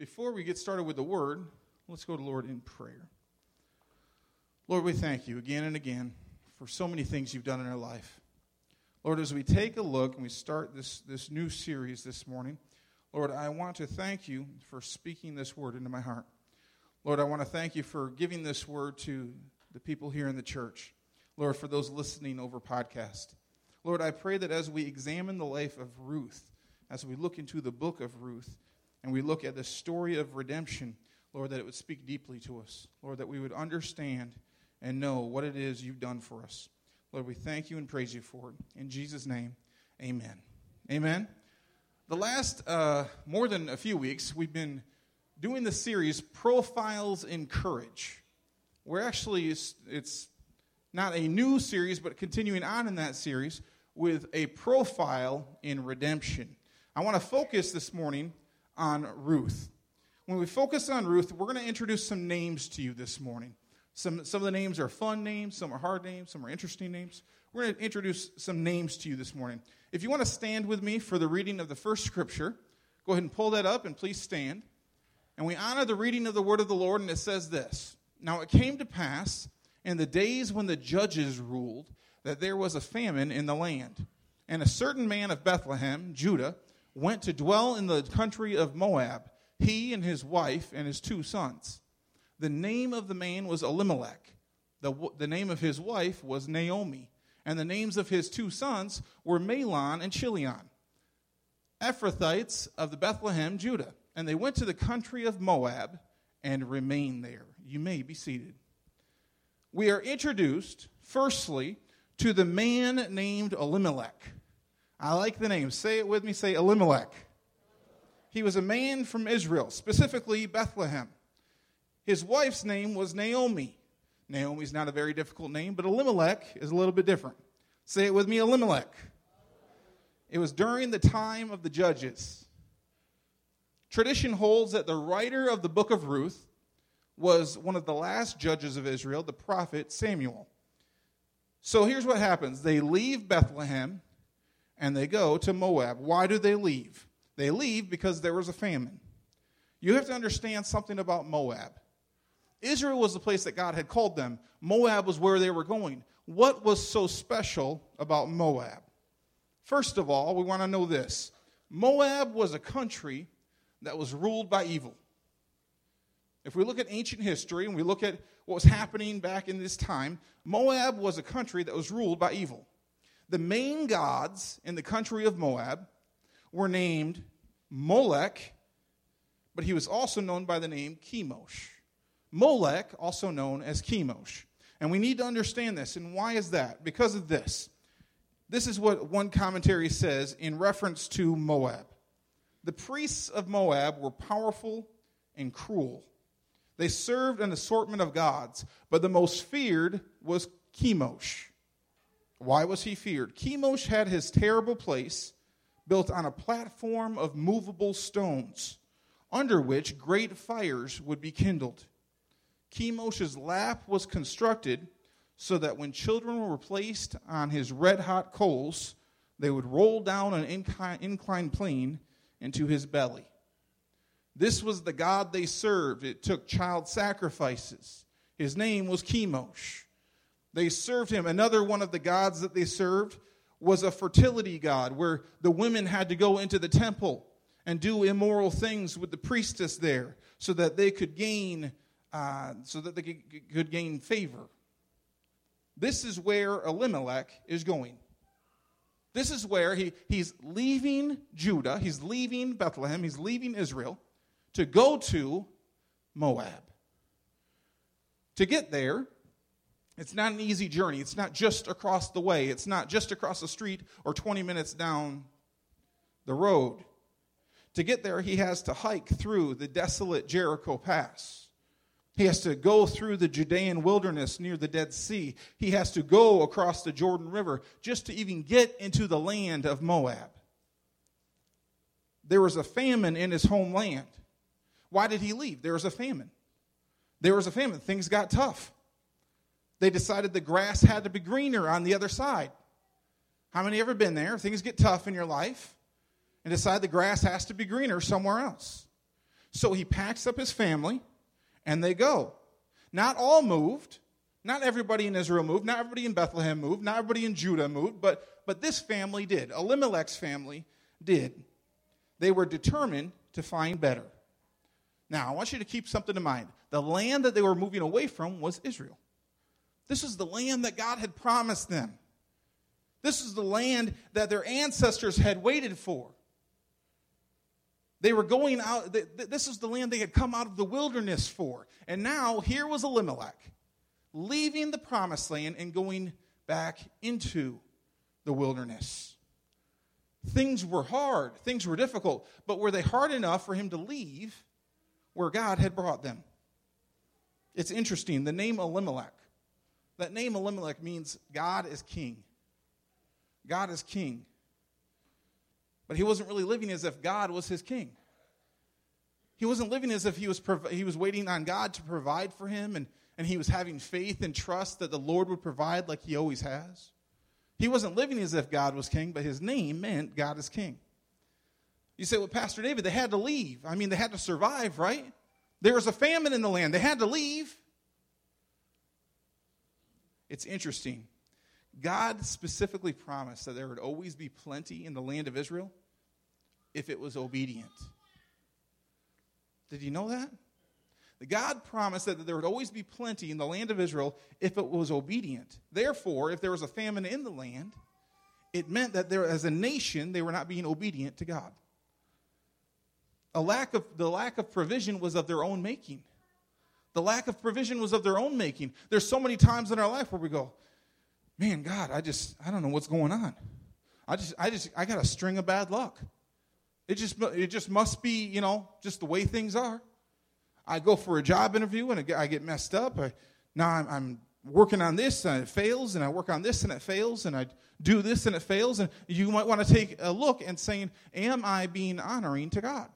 Before we get started with the word, let's go to Lord in prayer. Lord, we thank you again and again for so many things you've done in our life. Lord, as we take a look and we start this, this new series this morning, Lord, I want to thank you for speaking this word into my heart. Lord, I want to thank you for giving this word to the people here in the church. Lord, for those listening over podcast. Lord, I pray that as we examine the life of Ruth, as we look into the book of Ruth, and we look at the story of redemption, Lord, that it would speak deeply to us. Lord, that we would understand and know what it is you've done for us. Lord, we thank you and praise you for it. In Jesus' name, amen. Amen. The last uh, more than a few weeks, we've been doing the series Profiles in Courage. We're actually, it's, it's not a new series, but continuing on in that series with a profile in redemption. I want to focus this morning on Ruth. When we focus on Ruth, we're going to introduce some names to you this morning. Some, some of the names are fun names, some are hard names, some are interesting names. We're going to introduce some names to you this morning. If you want to stand with me for the reading of the first scripture, go ahead and pull that up and please stand. And we honor the reading of the word of the Lord, and it says this Now it came to pass in the days when the judges ruled that there was a famine in the land. And a certain man of Bethlehem, Judah, went to dwell in the country of Moab, he and his wife and his two sons. The name of the man was Elimelech. The, the name of his wife was Naomi and the names of his two sons were Mahlon and Chilion, Ephrathites of the Bethlehem, Judah. And they went to the country of Moab and remained there. You may be seated. We are introduced, firstly, to the man named Elimelech. I like the name. Say it with me. Say Elimelech. He was a man from Israel, specifically Bethlehem. His wife's name was Naomi. Naomi's not a very difficult name, but Elimelech is a little bit different. Say it with me Elimelech. It was during the time of the judges. Tradition holds that the writer of the book of Ruth was one of the last judges of Israel, the prophet Samuel. So here's what happens they leave Bethlehem and they go to Moab. Why do they leave? They leave because there was a famine. You have to understand something about Moab. Israel was the place that God had called them. Moab was where they were going. What was so special about Moab? First of all, we want to know this Moab was a country that was ruled by evil. If we look at ancient history and we look at what was happening back in this time, Moab was a country that was ruled by evil. The main gods in the country of Moab were named Molech, but he was also known by the name Chemosh. Molech, also known as Chemosh. And we need to understand this. And why is that? Because of this. This is what one commentary says in reference to Moab. The priests of Moab were powerful and cruel. They served an assortment of gods, but the most feared was Chemosh. Why was he feared? Chemosh had his terrible place built on a platform of movable stones, under which great fires would be kindled. Chemosh's lap was constructed so that when children were placed on his red hot coals, they would roll down an inclined plane into his belly. This was the God they served. It took child sacrifices. His name was Chemosh. They served him. Another one of the gods that they served was a fertility god, where the women had to go into the temple and do immoral things with the priestess there so that they could gain uh, so that they could, could gain favor. This is where Elimelech is going. This is where he, he's leaving Judah, he's leaving Bethlehem, he's leaving Israel to go to Moab. To get there, it's not an easy journey. It's not just across the way, it's not just across the street or 20 minutes down the road. To get there, he has to hike through the desolate Jericho Pass. He has to go through the Judean wilderness near the Dead Sea. He has to go across the Jordan River just to even get into the land of Moab. There was a famine in his homeland. Why did he leave? There was a famine. There was a famine. Things got tough. They decided the grass had to be greener on the other side. How many ever been there? Things get tough in your life and decide the grass has to be greener somewhere else. So he packs up his family and they go. Not all moved. Not everybody in Israel moved. Not everybody in Bethlehem moved. Not everybody in Judah moved. But, but this family did. Elimelech's family did. They were determined to find better. Now, I want you to keep something in mind. The land that they were moving away from was Israel. This is the land that God had promised them. This is the land that their ancestors had waited for. They were going out, this is the land they had come out of the wilderness for. And now here was Elimelech leaving the promised land and going back into the wilderness. Things were hard, things were difficult, but were they hard enough for him to leave where God had brought them? It's interesting. The name Elimelech, that name Elimelech means God is king. God is king. But he wasn't really living as if God was his king. He wasn't living as if he was, he was waiting on God to provide for him and, and he was having faith and trust that the Lord would provide like he always has. He wasn't living as if God was king, but his name meant God is king. You say, well, Pastor David, they had to leave. I mean, they had to survive, right? There was a famine in the land. They had to leave. It's interesting. God specifically promised that there would always be plenty in the land of Israel if it was obedient. Did you know that? God promised that there would always be plenty in the land of Israel if it was obedient. Therefore, if there was a famine in the land, it meant that there, as a nation, they were not being obedient to God. A lack of, the lack of provision was of their own making. The lack of provision was of their own making. There's so many times in our life where we go, man, God, I just, I don't know what's going on. I just, I just, I got a string of bad luck. It just, it just must be, you know, just the way things are. I go for a job interview and I get messed up. I, now I'm, I'm working on this and it fails, and I work on this and it fails, and I do this and it fails. And you might want to take a look and saying, Am I being honoring to God?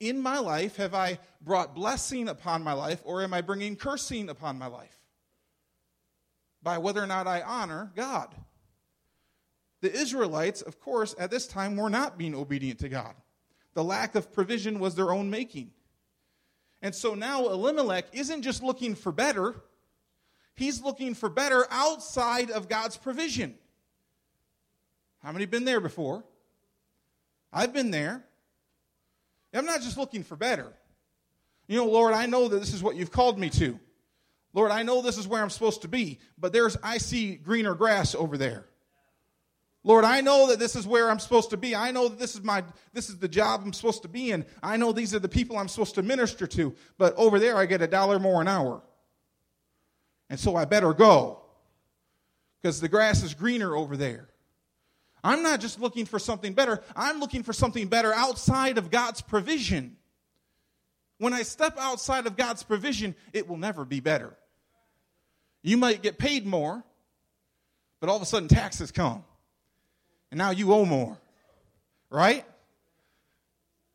In my life have I brought blessing upon my life, or am I bringing cursing upon my life? By whether or not I honor God. The Israelites, of course, at this time were not being obedient to God. The lack of provision was their own making. And so now Elimelech isn't just looking for better, he's looking for better outside of God's provision. How many been there before? I've been there. I'm not just looking for better. You know, Lord, I know that this is what you've called me to. Lord, I know this is where I'm supposed to be, but there's I see greener grass over there. Lord, I know that this is where I'm supposed to be. I know that this is my this is the job I'm supposed to be in. I know these are the people I'm supposed to minister to, but over there I get a dollar more an hour. And so I better go. Because the grass is greener over there. I'm not just looking for something better, I'm looking for something better outside of God's provision. When I step outside of God's provision, it will never be better. You might get paid more, but all of a sudden taxes come. And now you owe more. Right?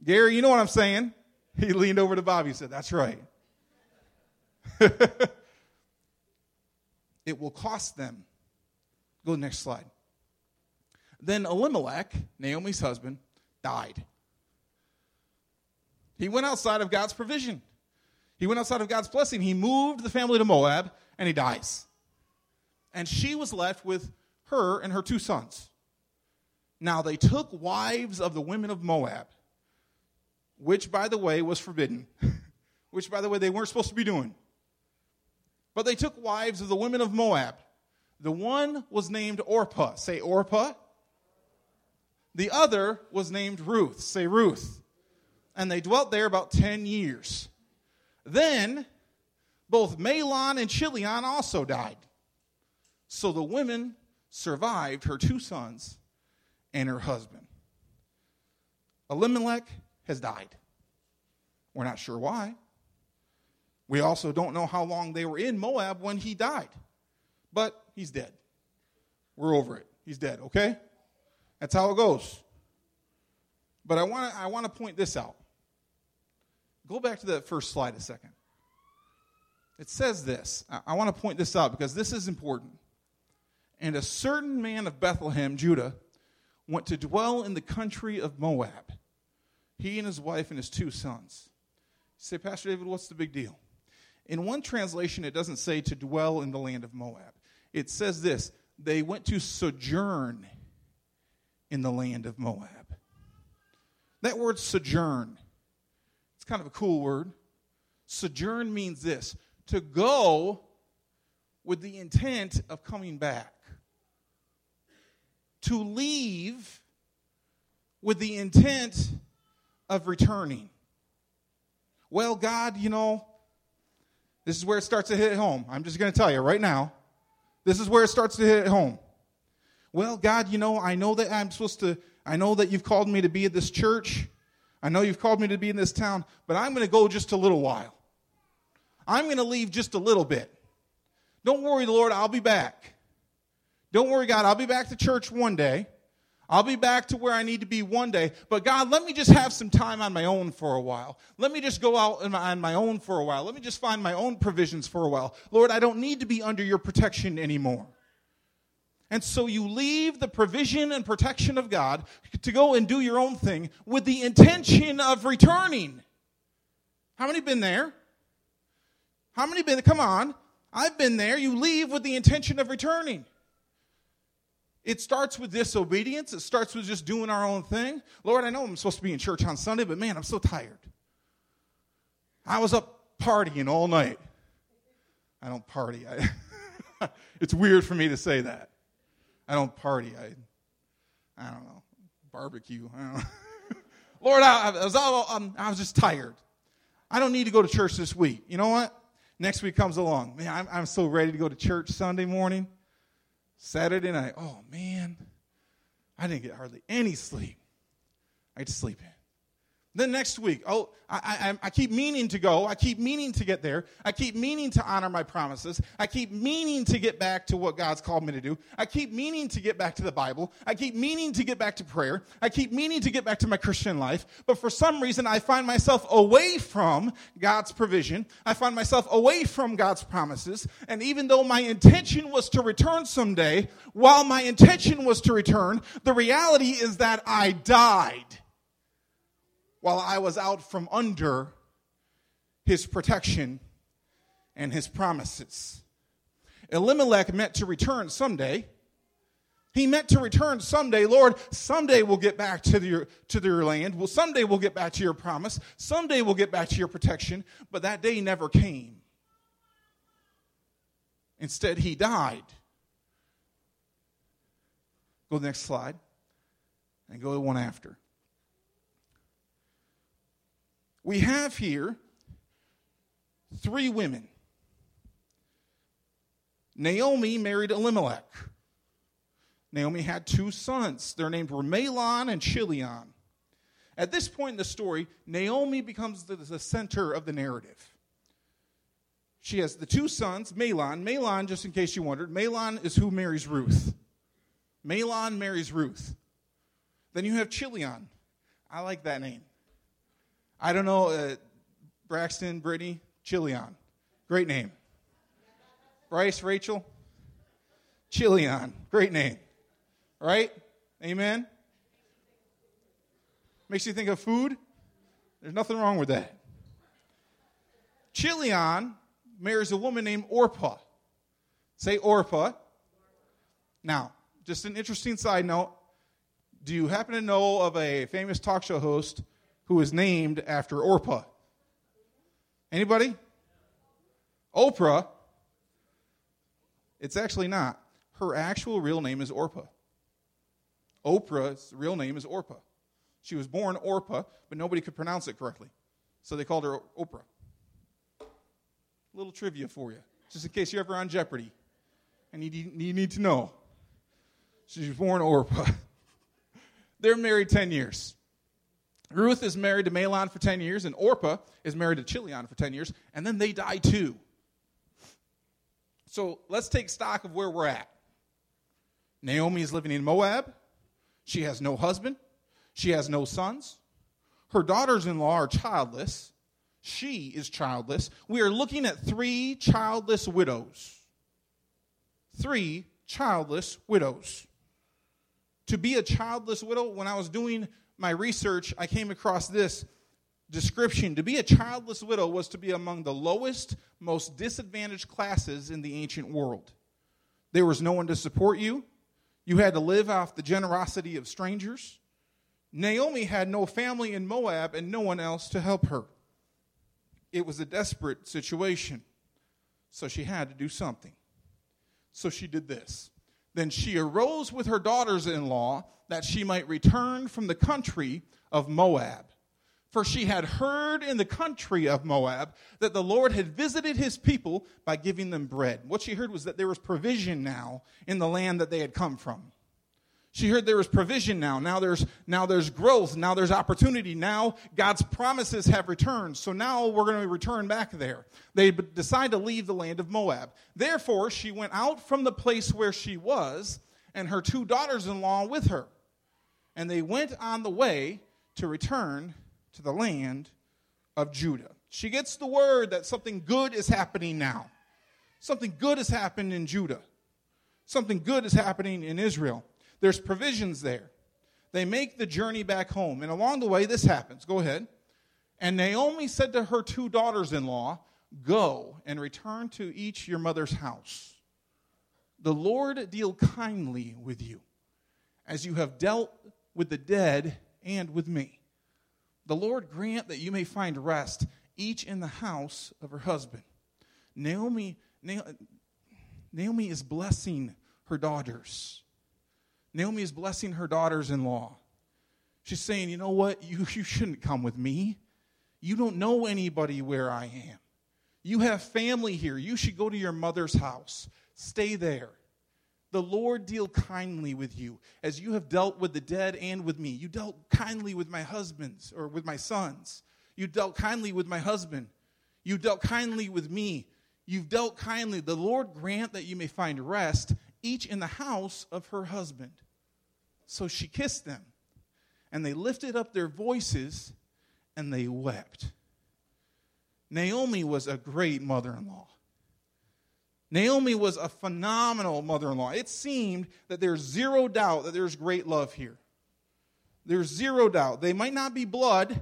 Gary, you know what I'm saying? He leaned over to Bobby and said, That's right. it will cost them. Go to the next slide. Then Elimelech, Naomi's husband, died. He went outside of God's provision. He went outside of God's blessing. He moved the family to Moab and he dies. And she was left with her and her two sons. Now they took wives of the women of Moab, which, by the way, was forbidden, which, by the way, they weren't supposed to be doing. But they took wives of the women of Moab. The one was named Orpah. Say Orpah. The other was named Ruth. Say Ruth. And they dwelt there about 10 years. Then both Mahlon and Chilion also died. So the women survived her two sons and her husband. Elimelech has died. We're not sure why. We also don't know how long they were in Moab when he died. But he's dead. We're over it. He's dead, okay? That's how it goes. But I want to I want to point this out. Go back to that first slide a second. It says this. I, I want to point this out because this is important. And a certain man of Bethlehem, Judah, went to dwell in the country of Moab. he and his wife and his two sons. You say, Pastor David, what's the big deal? In one translation, it doesn't say to dwell in the land of Moab. It says this they went to sojourn in the land of Moab. That word sojourn, it's kind of a cool word. Sojourn means this to go with the intent of coming back, to leave with the intent of returning. Well, God, you know, this is where it starts to hit home. I'm just going to tell you right now. This is where it starts to hit home. Well, God, you know, I know that I'm supposed to, I know that you've called me to be at this church. I know you've called me to be in this town, but I'm going to go just a little while. I'm going to leave just a little bit. Don't worry, Lord, I'll be back. Don't worry, God, I'll be back to church one day. I'll be back to where I need to be one day. But God, let me just have some time on my own for a while. Let me just go out on my own for a while. Let me just find my own provisions for a while. Lord, I don't need to be under your protection anymore. And so you leave the provision and protection of God to go and do your own thing with the intention of returning. How many been there? How many been? Come on. I've been there. You leave with the intention of returning. It starts with disobedience. It starts with just doing our own thing. Lord, I know I'm supposed to be in church on Sunday, but man, I'm so tired. I was up partying all night. I don't party. I, it's weird for me to say that. I don't party. I, I don't know, barbecue. I don't. Lord, I, I, was all, um, I was just tired. I don't need to go to church this week. You know what? Next week comes along. Man, I'm, I'm so ready to go to church Sunday morning. Saturday night, oh man, I didn't get hardly any sleep. I get to sleep in. Then next week, oh, I, I, I, keep meaning to go. I keep meaning to get there. I keep meaning to honor my promises. I keep meaning to get back to what God's called me to do. I keep meaning to get back to the Bible. I keep meaning to get back to prayer. I keep meaning to get back to my Christian life. But for some reason, I find myself away from God's provision. I find myself away from God's promises. And even though my intention was to return someday, while my intention was to return, the reality is that I died while I was out from under his protection and his promises. Elimelech meant to return someday. He meant to return someday. Lord, someday we'll get back to your, to your land. Well, someday we'll get back to your promise. Someday we'll get back to your protection. But that day never came. Instead, he died. Go to the next slide and go to the one after. We have here three women. Naomi married Elimelech. Naomi had two sons. Their names were Mahlon and Chilion. At this point in the story, Naomi becomes the, the center of the narrative. She has the two sons, Mahlon. Mahlon, just in case you wondered, Mahlon is who marries Ruth. Mahlon marries Ruth. Then you have Chilion. I like that name. I don't know, uh, Braxton, Brittany, Chilion. Great name. Bryce, Rachel, Chilion. Great name. Right? Amen? Makes you think of food? There's nothing wrong with that. Chilion marries a woman named Orpah. Say Orpah. Now, just an interesting side note. Do you happen to know of a famous talk show host who is named after Orpah. Anybody? Oprah. It's actually not. Her actual real name is Orpah. Oprah's real name is Orpah. She was born Orpah, but nobody could pronounce it correctly. So they called her Oprah. A Little trivia for you, just in case you're ever on Jeopardy and you need to know. She was born Orpah. They're married 10 years. Ruth is married to Mahlon for 10 years, and Orpah is married to Chilion for 10 years, and then they die too. So let's take stock of where we're at. Naomi is living in Moab. She has no husband. She has no sons. Her daughters in law are childless. She is childless. We are looking at three childless widows. Three childless widows. To be a childless widow, when I was doing my research, I came across this description. To be a childless widow was to be among the lowest, most disadvantaged classes in the ancient world. There was no one to support you. You had to live off the generosity of strangers. Naomi had no family in Moab and no one else to help her. It was a desperate situation, so she had to do something. So she did this. Then she arose with her daughters in law that she might return from the country of Moab. For she had heard in the country of Moab that the Lord had visited his people by giving them bread. What she heard was that there was provision now in the land that they had come from. She heard there was provision now. Now there's now there's growth. Now there's opportunity. Now God's promises have returned. So now we're going to return back there. They decide to leave the land of Moab. Therefore, she went out from the place where she was, and her two daughters-in-law with her. And they went on the way to return to the land of Judah. She gets the word that something good is happening now. Something good has happened in Judah. Something good is happening in Israel. There's provisions there. They make the journey back home. And along the way, this happens. Go ahead. And Naomi said to her two daughters in law, Go and return to each your mother's house. The Lord deal kindly with you, as you have dealt with the dead and with me. The Lord grant that you may find rest, each in the house of her husband. Naomi, Naomi is blessing her daughters. Naomi is blessing her daughters in law. She's saying, you know what? You, you shouldn't come with me. You don't know anybody where I am. You have family here. You should go to your mother's house. Stay there. The Lord deal kindly with you as you have dealt with the dead and with me. You dealt kindly with my husbands or with my sons. You dealt kindly with my husband. You dealt kindly with me. You've dealt kindly. The Lord grant that you may find rest, each in the house of her husband. So she kissed them, and they lifted up their voices and they wept. Naomi was a great mother in law. Naomi was a phenomenal mother in law. It seemed that there's zero doubt that there's great love here. There's zero doubt. They might not be blood,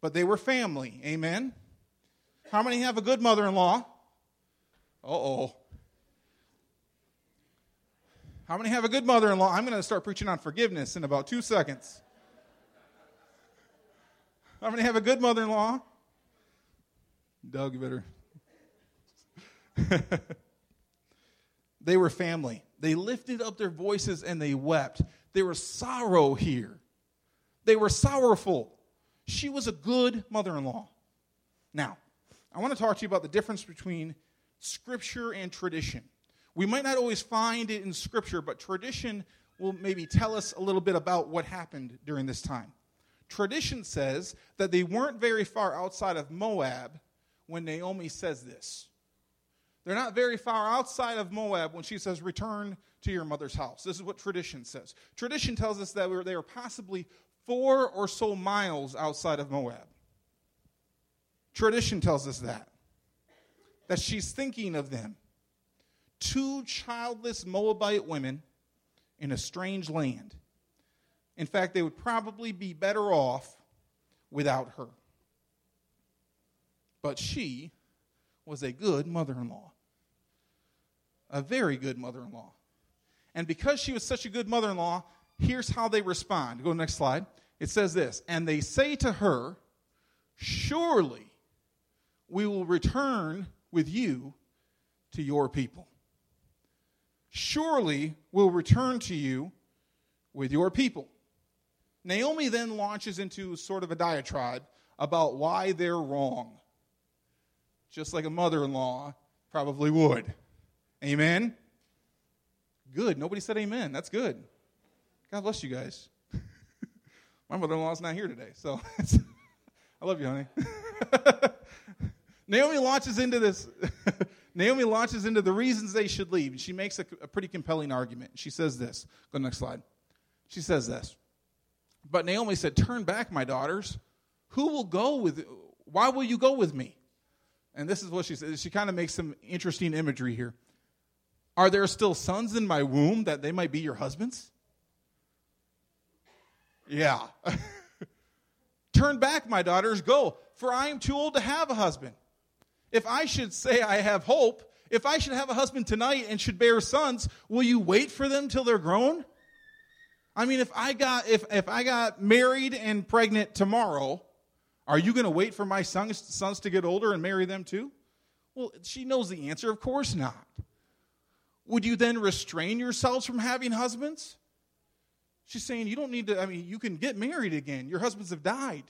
but they were family. Amen? How many have a good mother in law? Uh oh. How many have a good mother in law? I'm going to start preaching on forgiveness in about two seconds. How many have a good mother in law? Doug, better. they were family. They lifted up their voices and they wept. There was sorrow here. They were sorrowful. She was a good mother in law. Now, I want to talk to you about the difference between scripture and tradition. We might not always find it in Scripture, but tradition will maybe tell us a little bit about what happened during this time. Tradition says that they weren't very far outside of Moab when Naomi says this. They're not very far outside of Moab when she says, Return to your mother's house. This is what tradition says. Tradition tells us that they were possibly four or so miles outside of Moab. Tradition tells us that. That she's thinking of them two childless Moabite women in a strange land. In fact, they would probably be better off without her. But she was a good mother in law, a very good mother in law. And because she was such a good mother in law, here's how they respond. Go to the next slide. It says this And they say to her, Surely we will return with you to your people surely will return to you with your people. Naomi then launches into sort of a diatribe about why they're wrong, just like a mother in law probably would. Amen? Good. Nobody said amen. That's good. God bless you guys. My mother in law's not here today, so I love you, honey. Naomi launches into this Naomi launches into the reasons they should leave, and she makes a, a pretty compelling argument. She says this. Go to the next slide. She says this. But Naomi said, Turn back, my daughters. Who will go with why will you go with me? And this is what she says. She kind of makes some interesting imagery here. Are there still sons in my womb that they might be your husbands? Yeah. Turn back, my daughters, go, for I am too old to have a husband. If I should say I have hope, if I should have a husband tonight and should bear sons, will you wait for them till they're grown? I mean, if I got if if I got married and pregnant tomorrow, are you going to wait for my sons sons to get older and marry them too? Well, she knows the answer. Of course not. Would you then restrain yourselves from having husbands? She's saying you don't need to, I mean, you can get married again. Your husbands have died.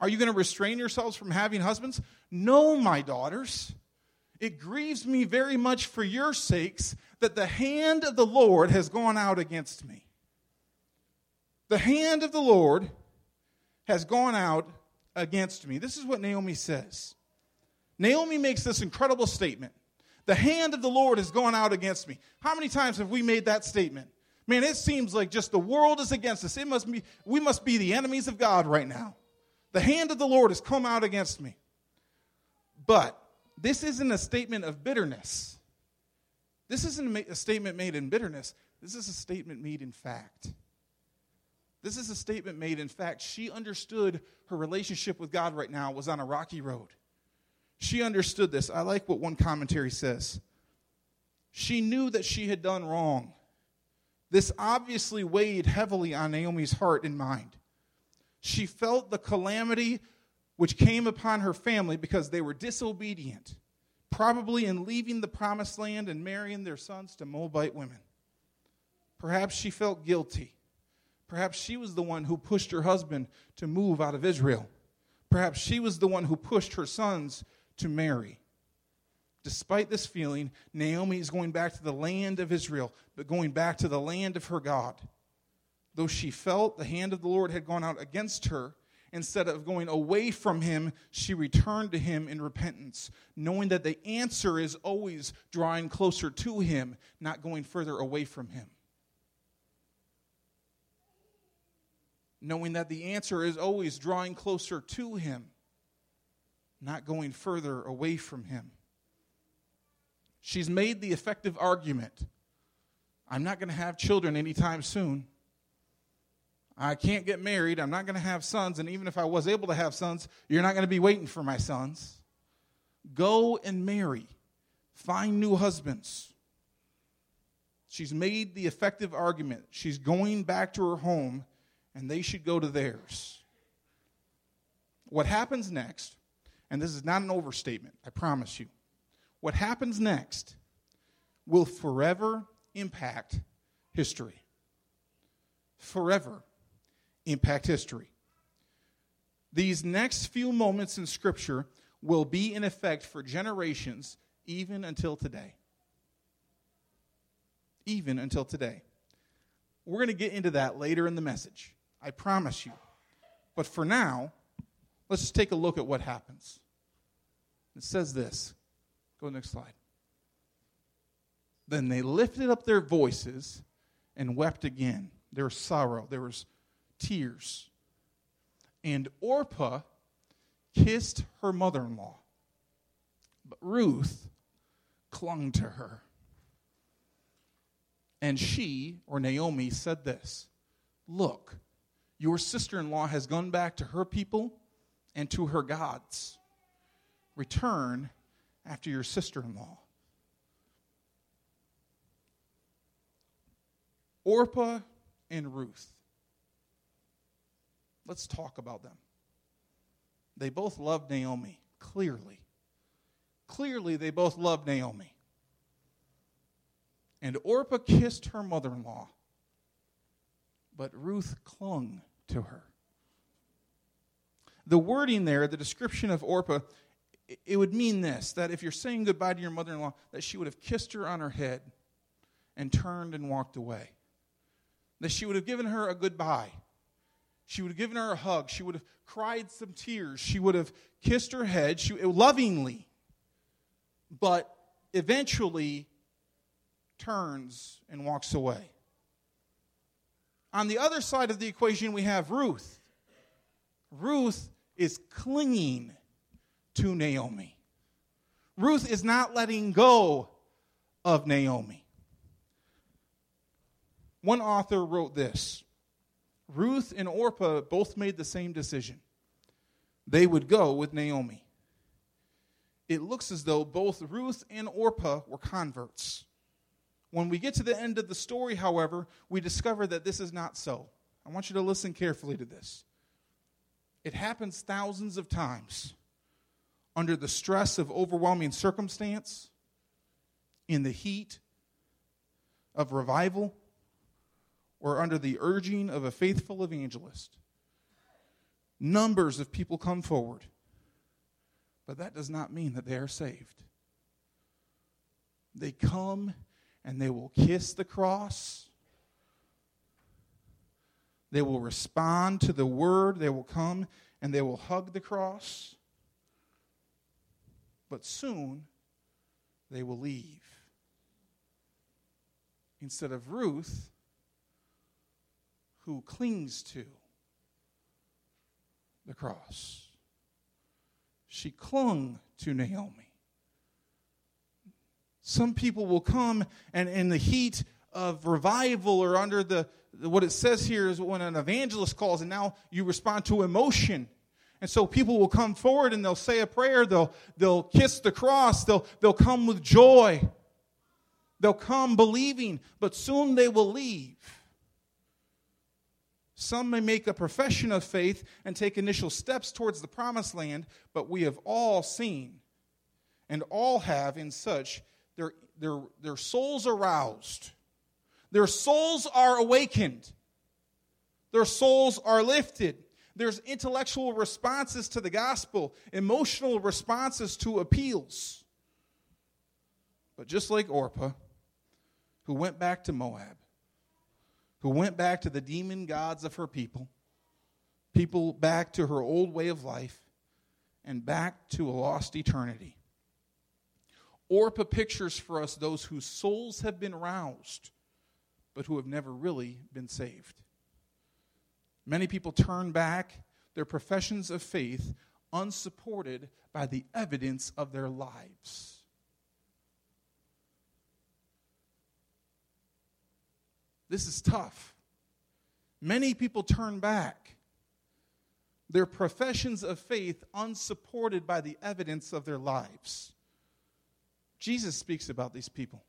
Are you going to restrain yourselves from having husbands? No, my daughters. It grieves me very much for your sakes that the hand of the Lord has gone out against me. The hand of the Lord has gone out against me. This is what Naomi says. Naomi makes this incredible statement. The hand of the Lord has gone out against me. How many times have we made that statement? Man, it seems like just the world is against us. It must be, we must be the enemies of God right now. The hand of the Lord has come out against me. But this isn't a statement of bitterness. This isn't a statement made in bitterness. This is a statement made in fact. This is a statement made in fact. She understood her relationship with God right now was on a rocky road. She understood this. I like what one commentary says. She knew that she had done wrong. This obviously weighed heavily on Naomi's heart and mind. She felt the calamity which came upon her family because they were disobedient, probably in leaving the promised land and marrying their sons to Moabite women. Perhaps she felt guilty. Perhaps she was the one who pushed her husband to move out of Israel. Perhaps she was the one who pushed her sons to marry. Despite this feeling, Naomi is going back to the land of Israel, but going back to the land of her God. Though she felt the hand of the Lord had gone out against her, instead of going away from him, she returned to him in repentance, knowing that the answer is always drawing closer to him, not going further away from him. Knowing that the answer is always drawing closer to him, not going further away from him. She's made the effective argument I'm not going to have children anytime soon. I can't get married. I'm not going to have sons. And even if I was able to have sons, you're not going to be waiting for my sons. Go and marry, find new husbands. She's made the effective argument. She's going back to her home, and they should go to theirs. What happens next, and this is not an overstatement, I promise you, what happens next will forever impact history. Forever impact history. These next few moments in Scripture will be in effect for generations, even until today. Even until today. We're going to get into that later in the message. I promise you. But for now, let's just take a look at what happens. It says this. Go next slide. Then they lifted up their voices and wept again. There was sorrow. There was tears. And Orpah kissed her mother in law. But Ruth clung to her. And she, or Naomi, said this Look, your sister in law has gone back to her people and to her gods. Return after your sister in law. Orpah and Ruth. Let's talk about them. They both loved Naomi, clearly. Clearly, they both loved Naomi. And Orpah kissed her mother in law, but Ruth clung to her. The wording there, the description of Orpah, it would mean this that if you're saying goodbye to your mother in law, that she would have kissed her on her head and turned and walked away. That she would have given her a goodbye she would have given her a hug. She would have cried some tears. She would have kissed her head she, lovingly, but eventually turns and walks away. On the other side of the equation, we have Ruth. Ruth is clinging to Naomi. Ruth is not letting go of Naomi. One author wrote this Ruth and Orpah both made the same decision. They would go with Naomi. It looks as though both Ruth and Orpah were converts. When we get to the end of the story, however, we discover that this is not so. I want you to listen carefully to this. It happens thousands of times under the stress of overwhelming circumstance, in the heat of revival, or under the urging of a faithful evangelist. Numbers of people come forward, but that does not mean that they are saved. They come and they will kiss the cross. They will respond to the word. They will come and they will hug the cross. But soon they will leave. Instead of Ruth, who clings to the cross, she clung to Naomi. Some people will come and in the heat of revival or under the what it says here is when an evangelist calls and now you respond to emotion. And so people will come forward and they'll say a prayer, they'll they'll kiss the cross, they'll they'll come with joy. They'll come believing, but soon they will leave. Some may make a profession of faith and take initial steps towards the promised land, but we have all seen and all have in such their, their, their souls aroused, their souls are awakened, their souls are lifted. There's intellectual responses to the gospel, emotional responses to appeals. But just like Orpah, who went back to Moab, who went back to the demon gods of her people, people back to her old way of life, and back to a lost eternity. Orpah pictures for us those whose souls have been roused, but who have never really been saved. Many people turn back their professions of faith unsupported by the evidence of their lives. This is tough. Many people turn back their professions of faith unsupported by the evidence of their lives. Jesus speaks about these people.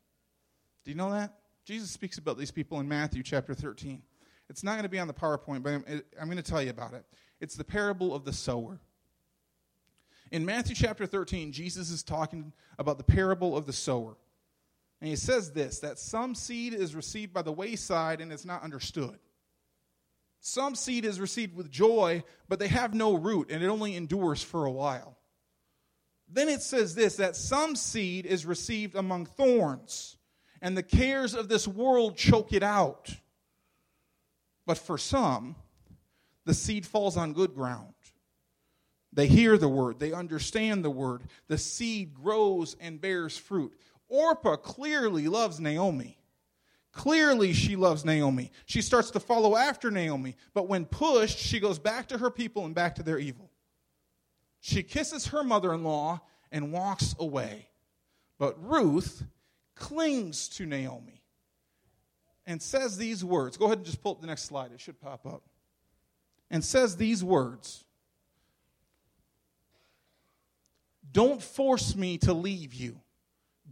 Do you know that? Jesus speaks about these people in Matthew chapter 13. It's not going to be on the PowerPoint, but I'm, I'm going to tell you about it. It's the parable of the sower. In Matthew chapter 13, Jesus is talking about the parable of the sower. And he says this that some seed is received by the wayside and is not understood. Some seed is received with joy, but they have no root and it only endures for a while. Then it says this that some seed is received among thorns, and the cares of this world choke it out. But for some, the seed falls on good ground. They hear the word, they understand the word. The seed grows and bears fruit. Orpah clearly loves Naomi. Clearly, she loves Naomi. She starts to follow after Naomi, but when pushed, she goes back to her people and back to their evil. She kisses her mother in law and walks away. But Ruth clings to Naomi and says these words. Go ahead and just pull up the next slide, it should pop up. And says these words Don't force me to leave you.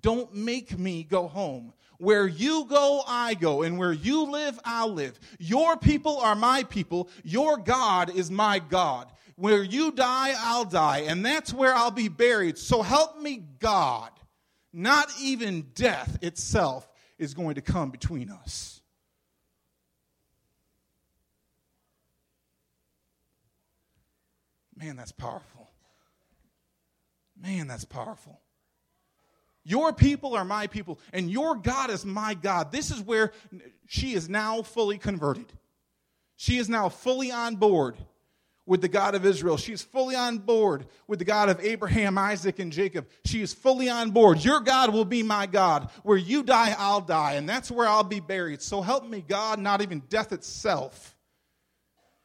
Don't make me go home. Where you go, I go, and where you live, I'll live. Your people are my people. Your God is my God. Where you die, I'll die, and that's where I'll be buried. So help me, God. Not even death itself is going to come between us. Man, that's powerful. Man, that's powerful. Your people are my people, and your God is my God. This is where she is now fully converted. She is now fully on board with the God of Israel. She is fully on board with the God of Abraham, Isaac, and Jacob. She is fully on board. Your God will be my God. Where you die, I'll die, and that's where I'll be buried. So help me, God, not even death itself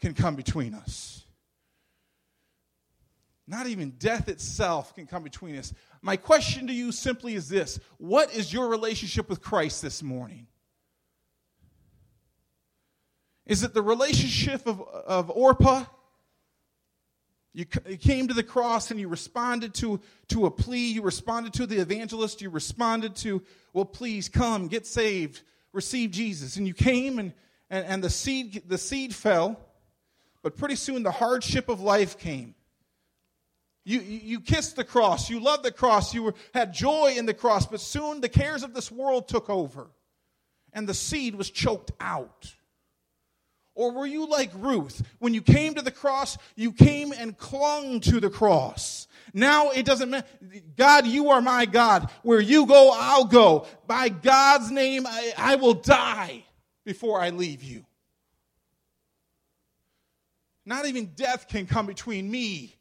can come between us. Not even death itself can come between us. My question to you simply is this What is your relationship with Christ this morning? Is it the relationship of, of Orpah? You, you came to the cross and you responded to, to a plea. You responded to the evangelist. You responded to, well, please come, get saved, receive Jesus. And you came and, and, and the, seed, the seed fell, but pretty soon the hardship of life came. You, you kissed the cross. You loved the cross. You were, had joy in the cross. But soon the cares of this world took over and the seed was choked out. Or were you like Ruth? When you came to the cross, you came and clung to the cross. Now it doesn't matter. God, you are my God. Where you go, I'll go. By God's name, I, I will die before I leave you. Not even death can come between me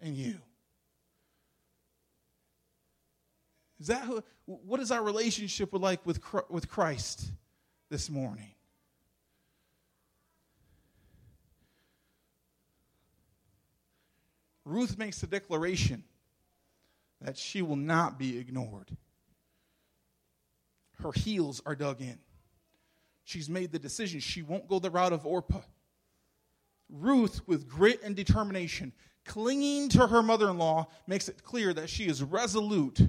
and you. Is that who, what is our relationship like with, with Christ this morning? Ruth makes a declaration that she will not be ignored. Her heels are dug in. She's made the decision she won't go the route of Orpah. Ruth, with grit and determination, clinging to her mother in law, makes it clear that she is resolute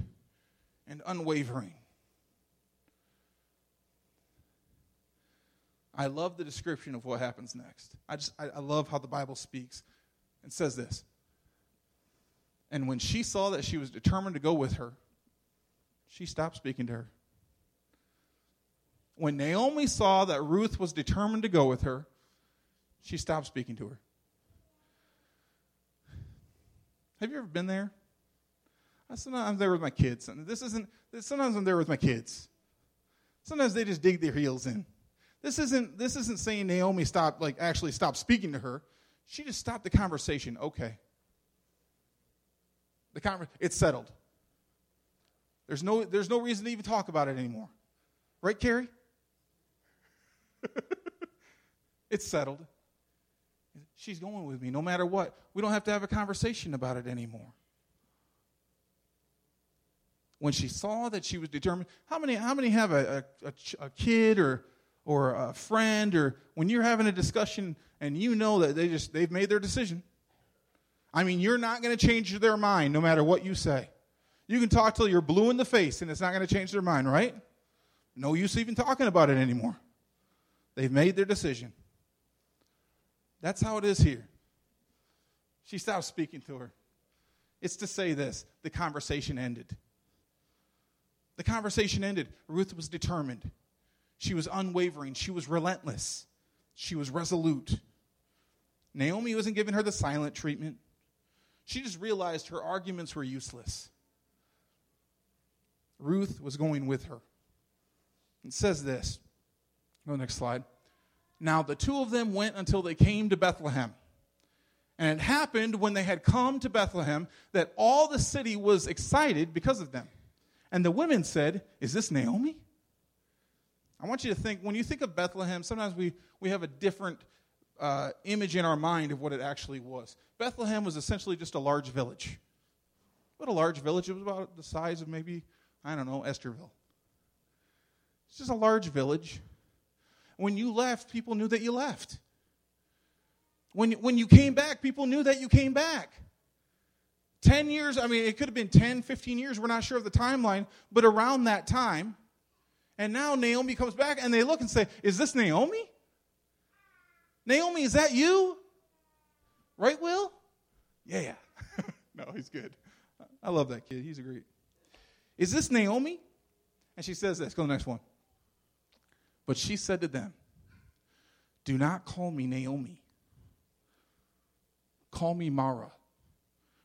and unwavering. I love the description of what happens next. I just I, I love how the Bible speaks. and says this. And when she saw that she was determined to go with her, she stopped speaking to her. When Naomi saw that Ruth was determined to go with her, she stopped speaking to her. Have you ever been there? I, Sometimes I'm there with my kids. This isn't. Sometimes I'm there with my kids. Sometimes they just dig their heels in. This isn't. This isn't saying Naomi stopped. Like actually stopped speaking to her. She just stopped the conversation. Okay. The conver- it's settled. There's no. There's no reason to even talk about it anymore. Right, Carrie? it's settled. She's going with me no matter what. We don't have to have a conversation about it anymore. When she saw that she was determined, how many, how many have a, a, a kid or, or a friend, or when you're having a discussion and you know that they just, they've made their decision? I mean, you're not going to change their mind no matter what you say. You can talk till you're blue in the face and it's not going to change their mind, right? No use even talking about it anymore. They've made their decision. That's how it is here. She stopped speaking to her. It's to say this the conversation ended. The conversation ended. Ruth was determined. She was unwavering. She was relentless. She was resolute. Naomi wasn't giving her the silent treatment. She just realized her arguments were useless. Ruth was going with her. It says this. Go next slide. Now the two of them went until they came to Bethlehem. And it happened when they had come to Bethlehem that all the city was excited because of them. And the women said, Is this Naomi? I want you to think, when you think of Bethlehem, sometimes we, we have a different uh, image in our mind of what it actually was. Bethlehem was essentially just a large village. What a large village. It was about the size of maybe, I don't know, Estherville. It's just a large village. When you left, people knew that you left. When, when you came back, people knew that you came back. 10 years, I mean, it could have been 10, 15 years, we're not sure of the timeline, but around that time. And now Naomi comes back and they look and say, Is this Naomi? Naomi, is that you? Right, Will? Yeah. no, he's good. I love that kid. He's a great. Is this Naomi? And she says this. Go to the next one. But she said to them, Do not call me Naomi. Call me Mara,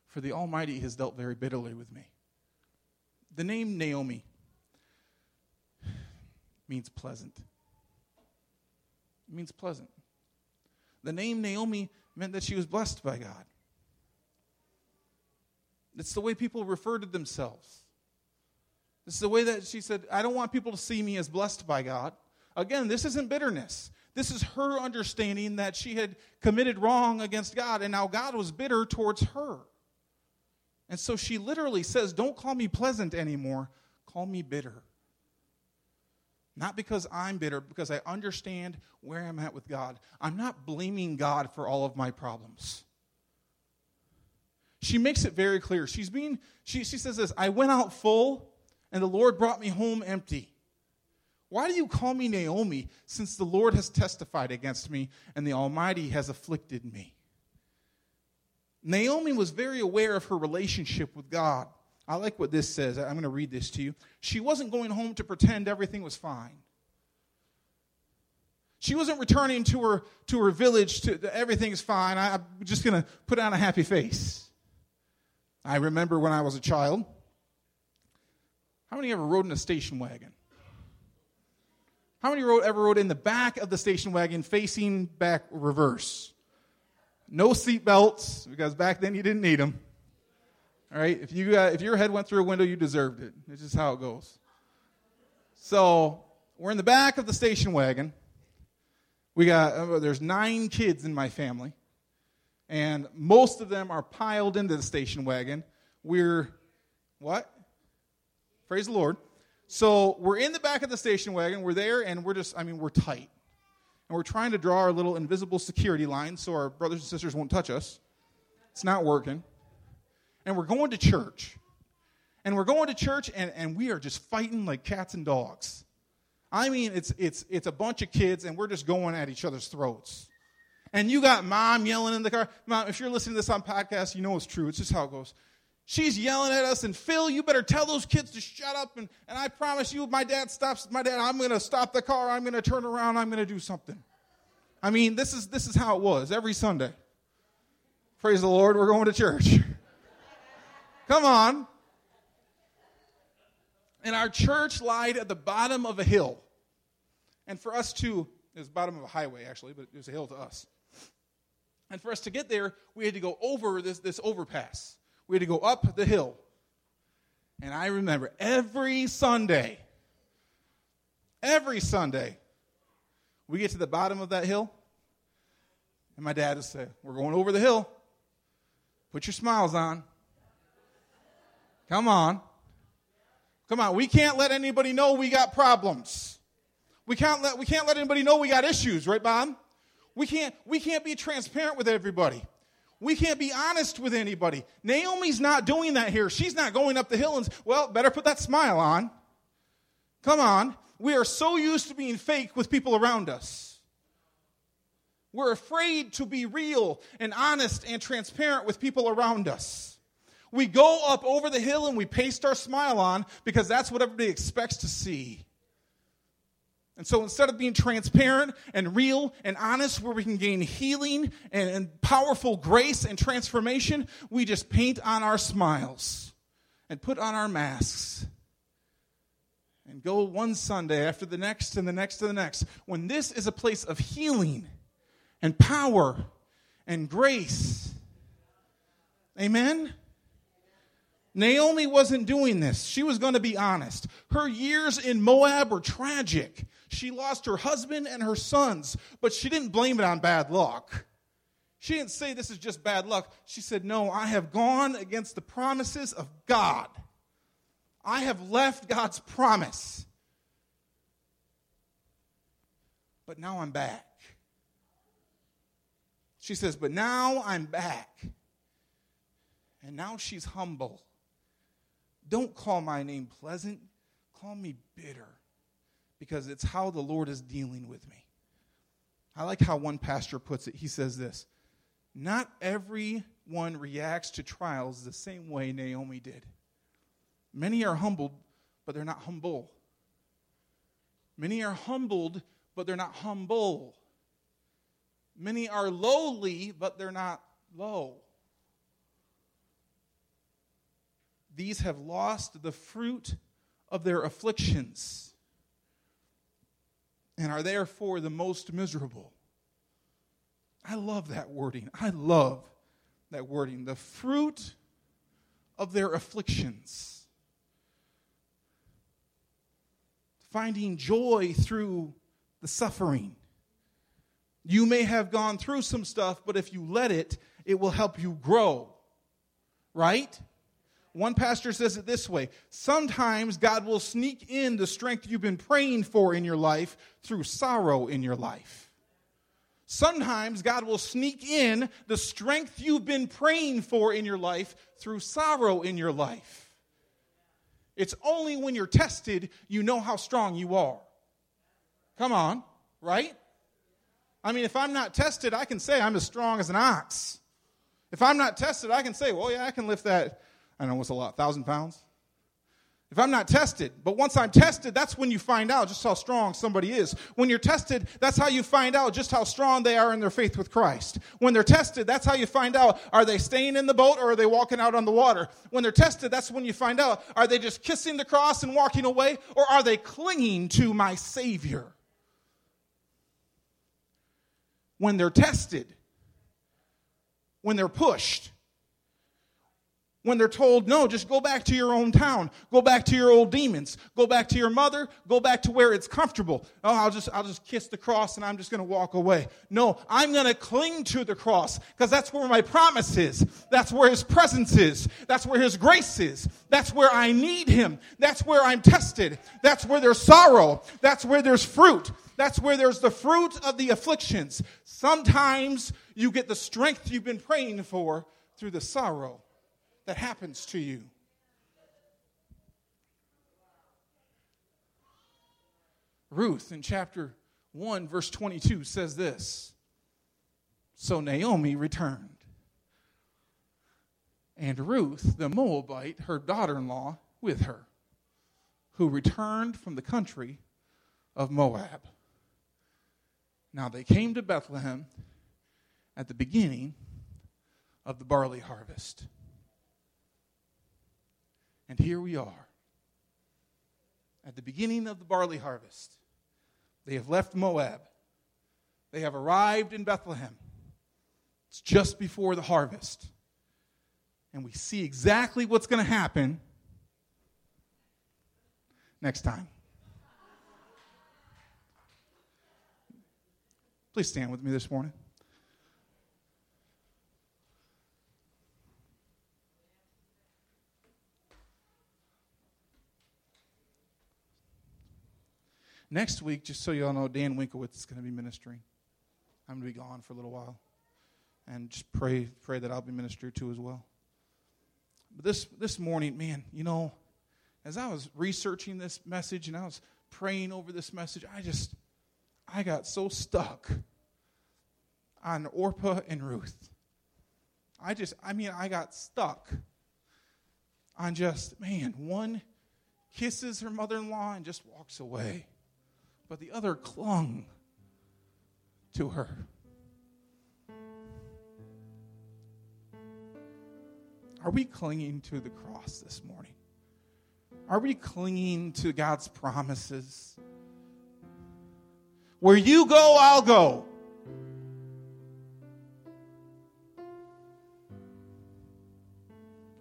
for the Almighty has dealt very bitterly with me. The name Naomi means pleasant. It means pleasant. The name Naomi meant that she was blessed by God. It's the way people refer to themselves. It's the way that she said, I don't want people to see me as blessed by God. Again, this isn't bitterness. This is her understanding that she had committed wrong against God, and now God was bitter towards her. And so she literally says, Don't call me pleasant anymore, call me bitter. Not because I'm bitter, because I understand where I'm at with God. I'm not blaming God for all of my problems. She makes it very clear. She's being, she, she says this I went out full, and the Lord brought me home empty. Why do you call me Naomi, since the Lord has testified against me and the Almighty has afflicted me? Naomi was very aware of her relationship with God. I like what this says. I'm going to read this to you. She wasn't going home to pretend everything was fine. She wasn't returning to her, to her village to everything's fine. I, I'm just going to put on a happy face. I remember when I was a child. How many ever rode in a station wagon? How many rode, ever rode in the back of the station wagon facing back reverse? No seat belts, because back then you didn't need them. All right, if you uh, if your head went through a window, you deserved it. It's just how it goes. So we're in the back of the station wagon. We got uh, there's nine kids in my family, and most of them are piled into the station wagon. We're what? Praise the Lord. So we're in the back of the station wagon. We're there, and we're just I mean we're tight, and we're trying to draw our little invisible security line so our brothers and sisters won't touch us. It's not working and we're going to church. And we're going to church, and, and we are just fighting like cats and dogs. I mean, it's, it's, it's a bunch of kids, and we're just going at each other's throats. And you got mom yelling in the car. Mom, if you're listening to this on podcast, you know it's true. It's just how it goes. She's yelling at us, and Phil, you better tell those kids to shut up. And, and I promise you, my dad stops, my dad, I'm going to stop the car. I'm going to turn around. I'm going to do something. I mean, this is, this is how it was every Sunday. Praise the Lord, we're going to church. Come on. And our church lied at the bottom of a hill. And for us to, it was bottom of a highway actually, but it was a hill to us. And for us to get there, we had to go over this, this overpass. We had to go up the hill. And I remember every Sunday, every Sunday, we get to the bottom of that hill, and my dad would say, We're going over the hill. Put your smiles on. Come on. Come on. We can't let anybody know we got problems. We can't let, we can't let anybody know we got issues, right, Bob? We can't, we can't be transparent with everybody. We can't be honest with anybody. Naomi's not doing that here. She's not going up the hill and, well, better put that smile on. Come on. We are so used to being fake with people around us. We're afraid to be real and honest and transparent with people around us. We go up over the hill and we paste our smile on because that's what everybody expects to see. And so instead of being transparent and real and honest, where we can gain healing and, powerful grace and transformation, we just paint on our smiles and put on our masks and go one Sunday after the next and the next and the next. When this is a place of healing and power and grace. Amen? Naomi wasn't doing this. She was going to be honest. Her years in Moab were tragic. She lost her husband and her sons, but she didn't blame it on bad luck. She didn't say this is just bad luck. She said, No, I have gone against the promises of God. I have left God's promise. But now I'm back. She says, But now I'm back. And now she's humble. Don't call my name pleasant, call me bitter, because it's how the Lord is dealing with me. I like how one pastor puts it. He says this Not everyone reacts to trials the same way Naomi did. Many are humbled, but they're not humble. Many are humbled, but they're not humble. Many are lowly, but they're not low. These have lost the fruit of their afflictions and are therefore the most miserable. I love that wording. I love that wording. The fruit of their afflictions. Finding joy through the suffering. You may have gone through some stuff, but if you let it, it will help you grow. Right? One pastor says it this way Sometimes God will sneak in the strength you've been praying for in your life through sorrow in your life. Sometimes God will sneak in the strength you've been praying for in your life through sorrow in your life. It's only when you're tested you know how strong you are. Come on, right? I mean, if I'm not tested, I can say I'm as strong as an ox. If I'm not tested, I can say, well, yeah, I can lift that. I know what's a lot, thousand pounds. If I'm not tested, but once I'm tested, that's when you find out just how strong somebody is. When you're tested, that's how you find out just how strong they are in their faith with Christ. When they're tested, that's how you find out are they staying in the boat or are they walking out on the water? When they're tested, that's when you find out are they just kissing the cross and walking away or are they clinging to my Savior? When they're tested, when they're pushed, when they're told, no, just go back to your own town, go back to your old demons, go back to your mother, go back to where it's comfortable. Oh, I'll just, I'll just kiss the cross and I'm just going to walk away. No, I'm going to cling to the cross because that's where my promise is. That's where his presence is. That's where his grace is. That's where I need him. That's where I'm tested. That's where there's sorrow. That's where there's fruit. That's where there's the fruit of the afflictions. Sometimes you get the strength you've been praying for through the sorrow that happens to you. Ruth in chapter 1, verse 22 says this So Naomi returned. And Ruth, the Moabite, her daughter in law, with her, who returned from the country of Moab. Now they came to Bethlehem at the beginning of the barley harvest. And here we are at the beginning of the barley harvest. They have left Moab. They have arrived in Bethlehem. It's just before the harvest. And we see exactly what's going to happen next time. Please stand with me this morning. Next week, just so you all know, Dan Winkowitz is going to be ministering. I'm going to be gone for a little while. And just pray, pray that I'll be ministered to as well. But this, this morning, man, you know, as I was researching this message and I was praying over this message, I just, I got so stuck on Orpah and Ruth. I just, I mean, I got stuck on just, man, one kisses her mother in law and just walks away but the other clung to her. Are we clinging to the cross this morning? Are we clinging to God's promises? Where you go, I'll go.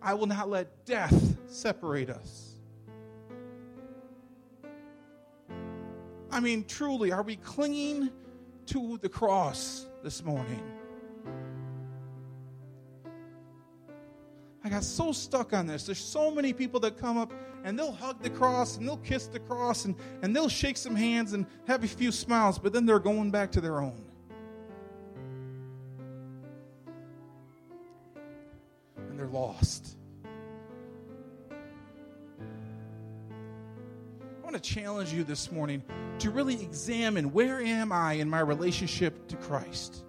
I will not let death separate us. I mean, truly, are we clinging to the cross this morning? I got so stuck on this. There's so many people that come up and they'll hug the cross and they'll kiss the cross and, and they'll shake some hands and have a few smiles, but then they're going back to their own. And they're lost. Challenge you this morning to really examine where am I in my relationship to Christ?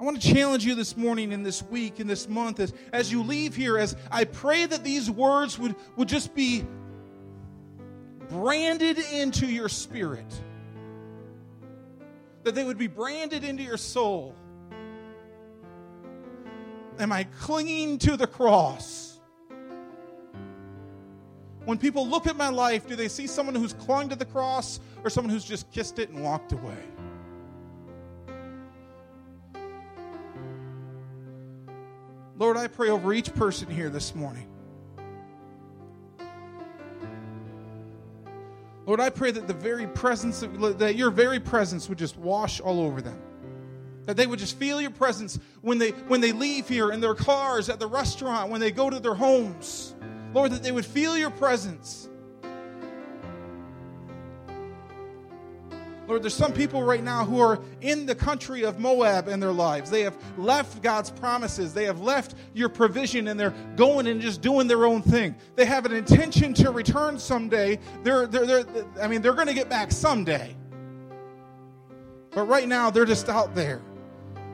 I want to challenge you this morning, in this week, in this month, as, as you leave here, as I pray that these words would, would just be branded into your spirit, that they would be branded into your soul. Am I clinging to the cross? When people look at my life, do they see someone who's clung to the cross or someone who's just kissed it and walked away? Lord, I pray over each person here this morning. Lord, I pray that the very presence of, that your very presence would just wash all over them That they would just feel your presence when they when they leave here in their cars, at the restaurant, when they go to their homes. Lord, that they would feel your presence. Lord, there's some people right now who are in the country of Moab in their lives. They have left God's promises. They have left your provision and they're going and just doing their own thing. They have an intention to return someday. They're, they're, they're I mean, they're going to get back someday. But right now, they're just out there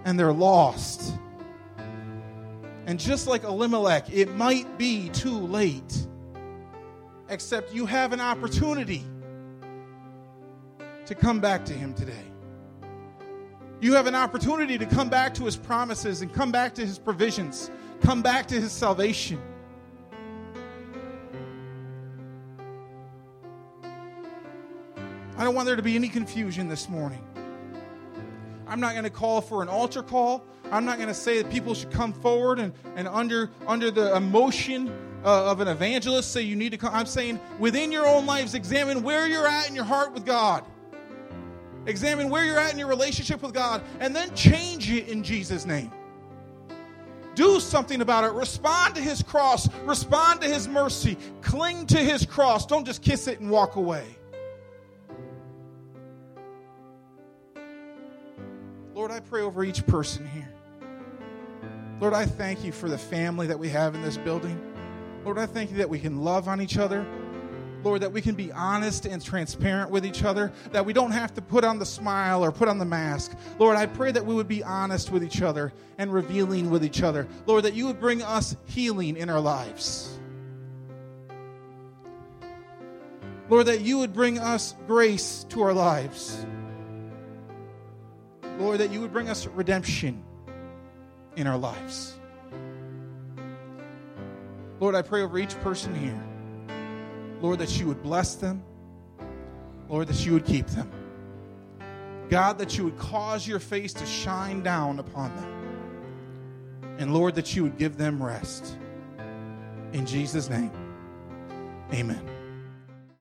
and they're lost. And just like Elimelech, it might be too late. Except you have an opportunity to come back to Him today. You have an opportunity to come back to His promises and come back to His provisions, come back to His salvation. I don't want there to be any confusion this morning. I'm not going to call for an altar call. I'm not going to say that people should come forward and, and under, under the emotion uh, of an evangelist say you need to come. I'm saying within your own lives, examine where you're at in your heart with God. Examine where you're at in your relationship with God and then change it in Jesus' name. Do something about it. Respond to his cross. Respond to his mercy. Cling to his cross. Don't just kiss it and walk away. Lord, I pray over each person here. Lord, I thank you for the family that we have in this building. Lord, I thank you that we can love on each other. Lord, that we can be honest and transparent with each other, that we don't have to put on the smile or put on the mask. Lord, I pray that we would be honest with each other and revealing with each other. Lord, that you would bring us healing in our lives. Lord, that you would bring us grace to our lives. Lord, that you would bring us redemption in our lives. Lord, I pray over each person here. Lord, that you would bless them. Lord, that you would keep them. God, that you would cause your face to shine down upon them. And Lord, that you would give them rest. In Jesus' name, amen.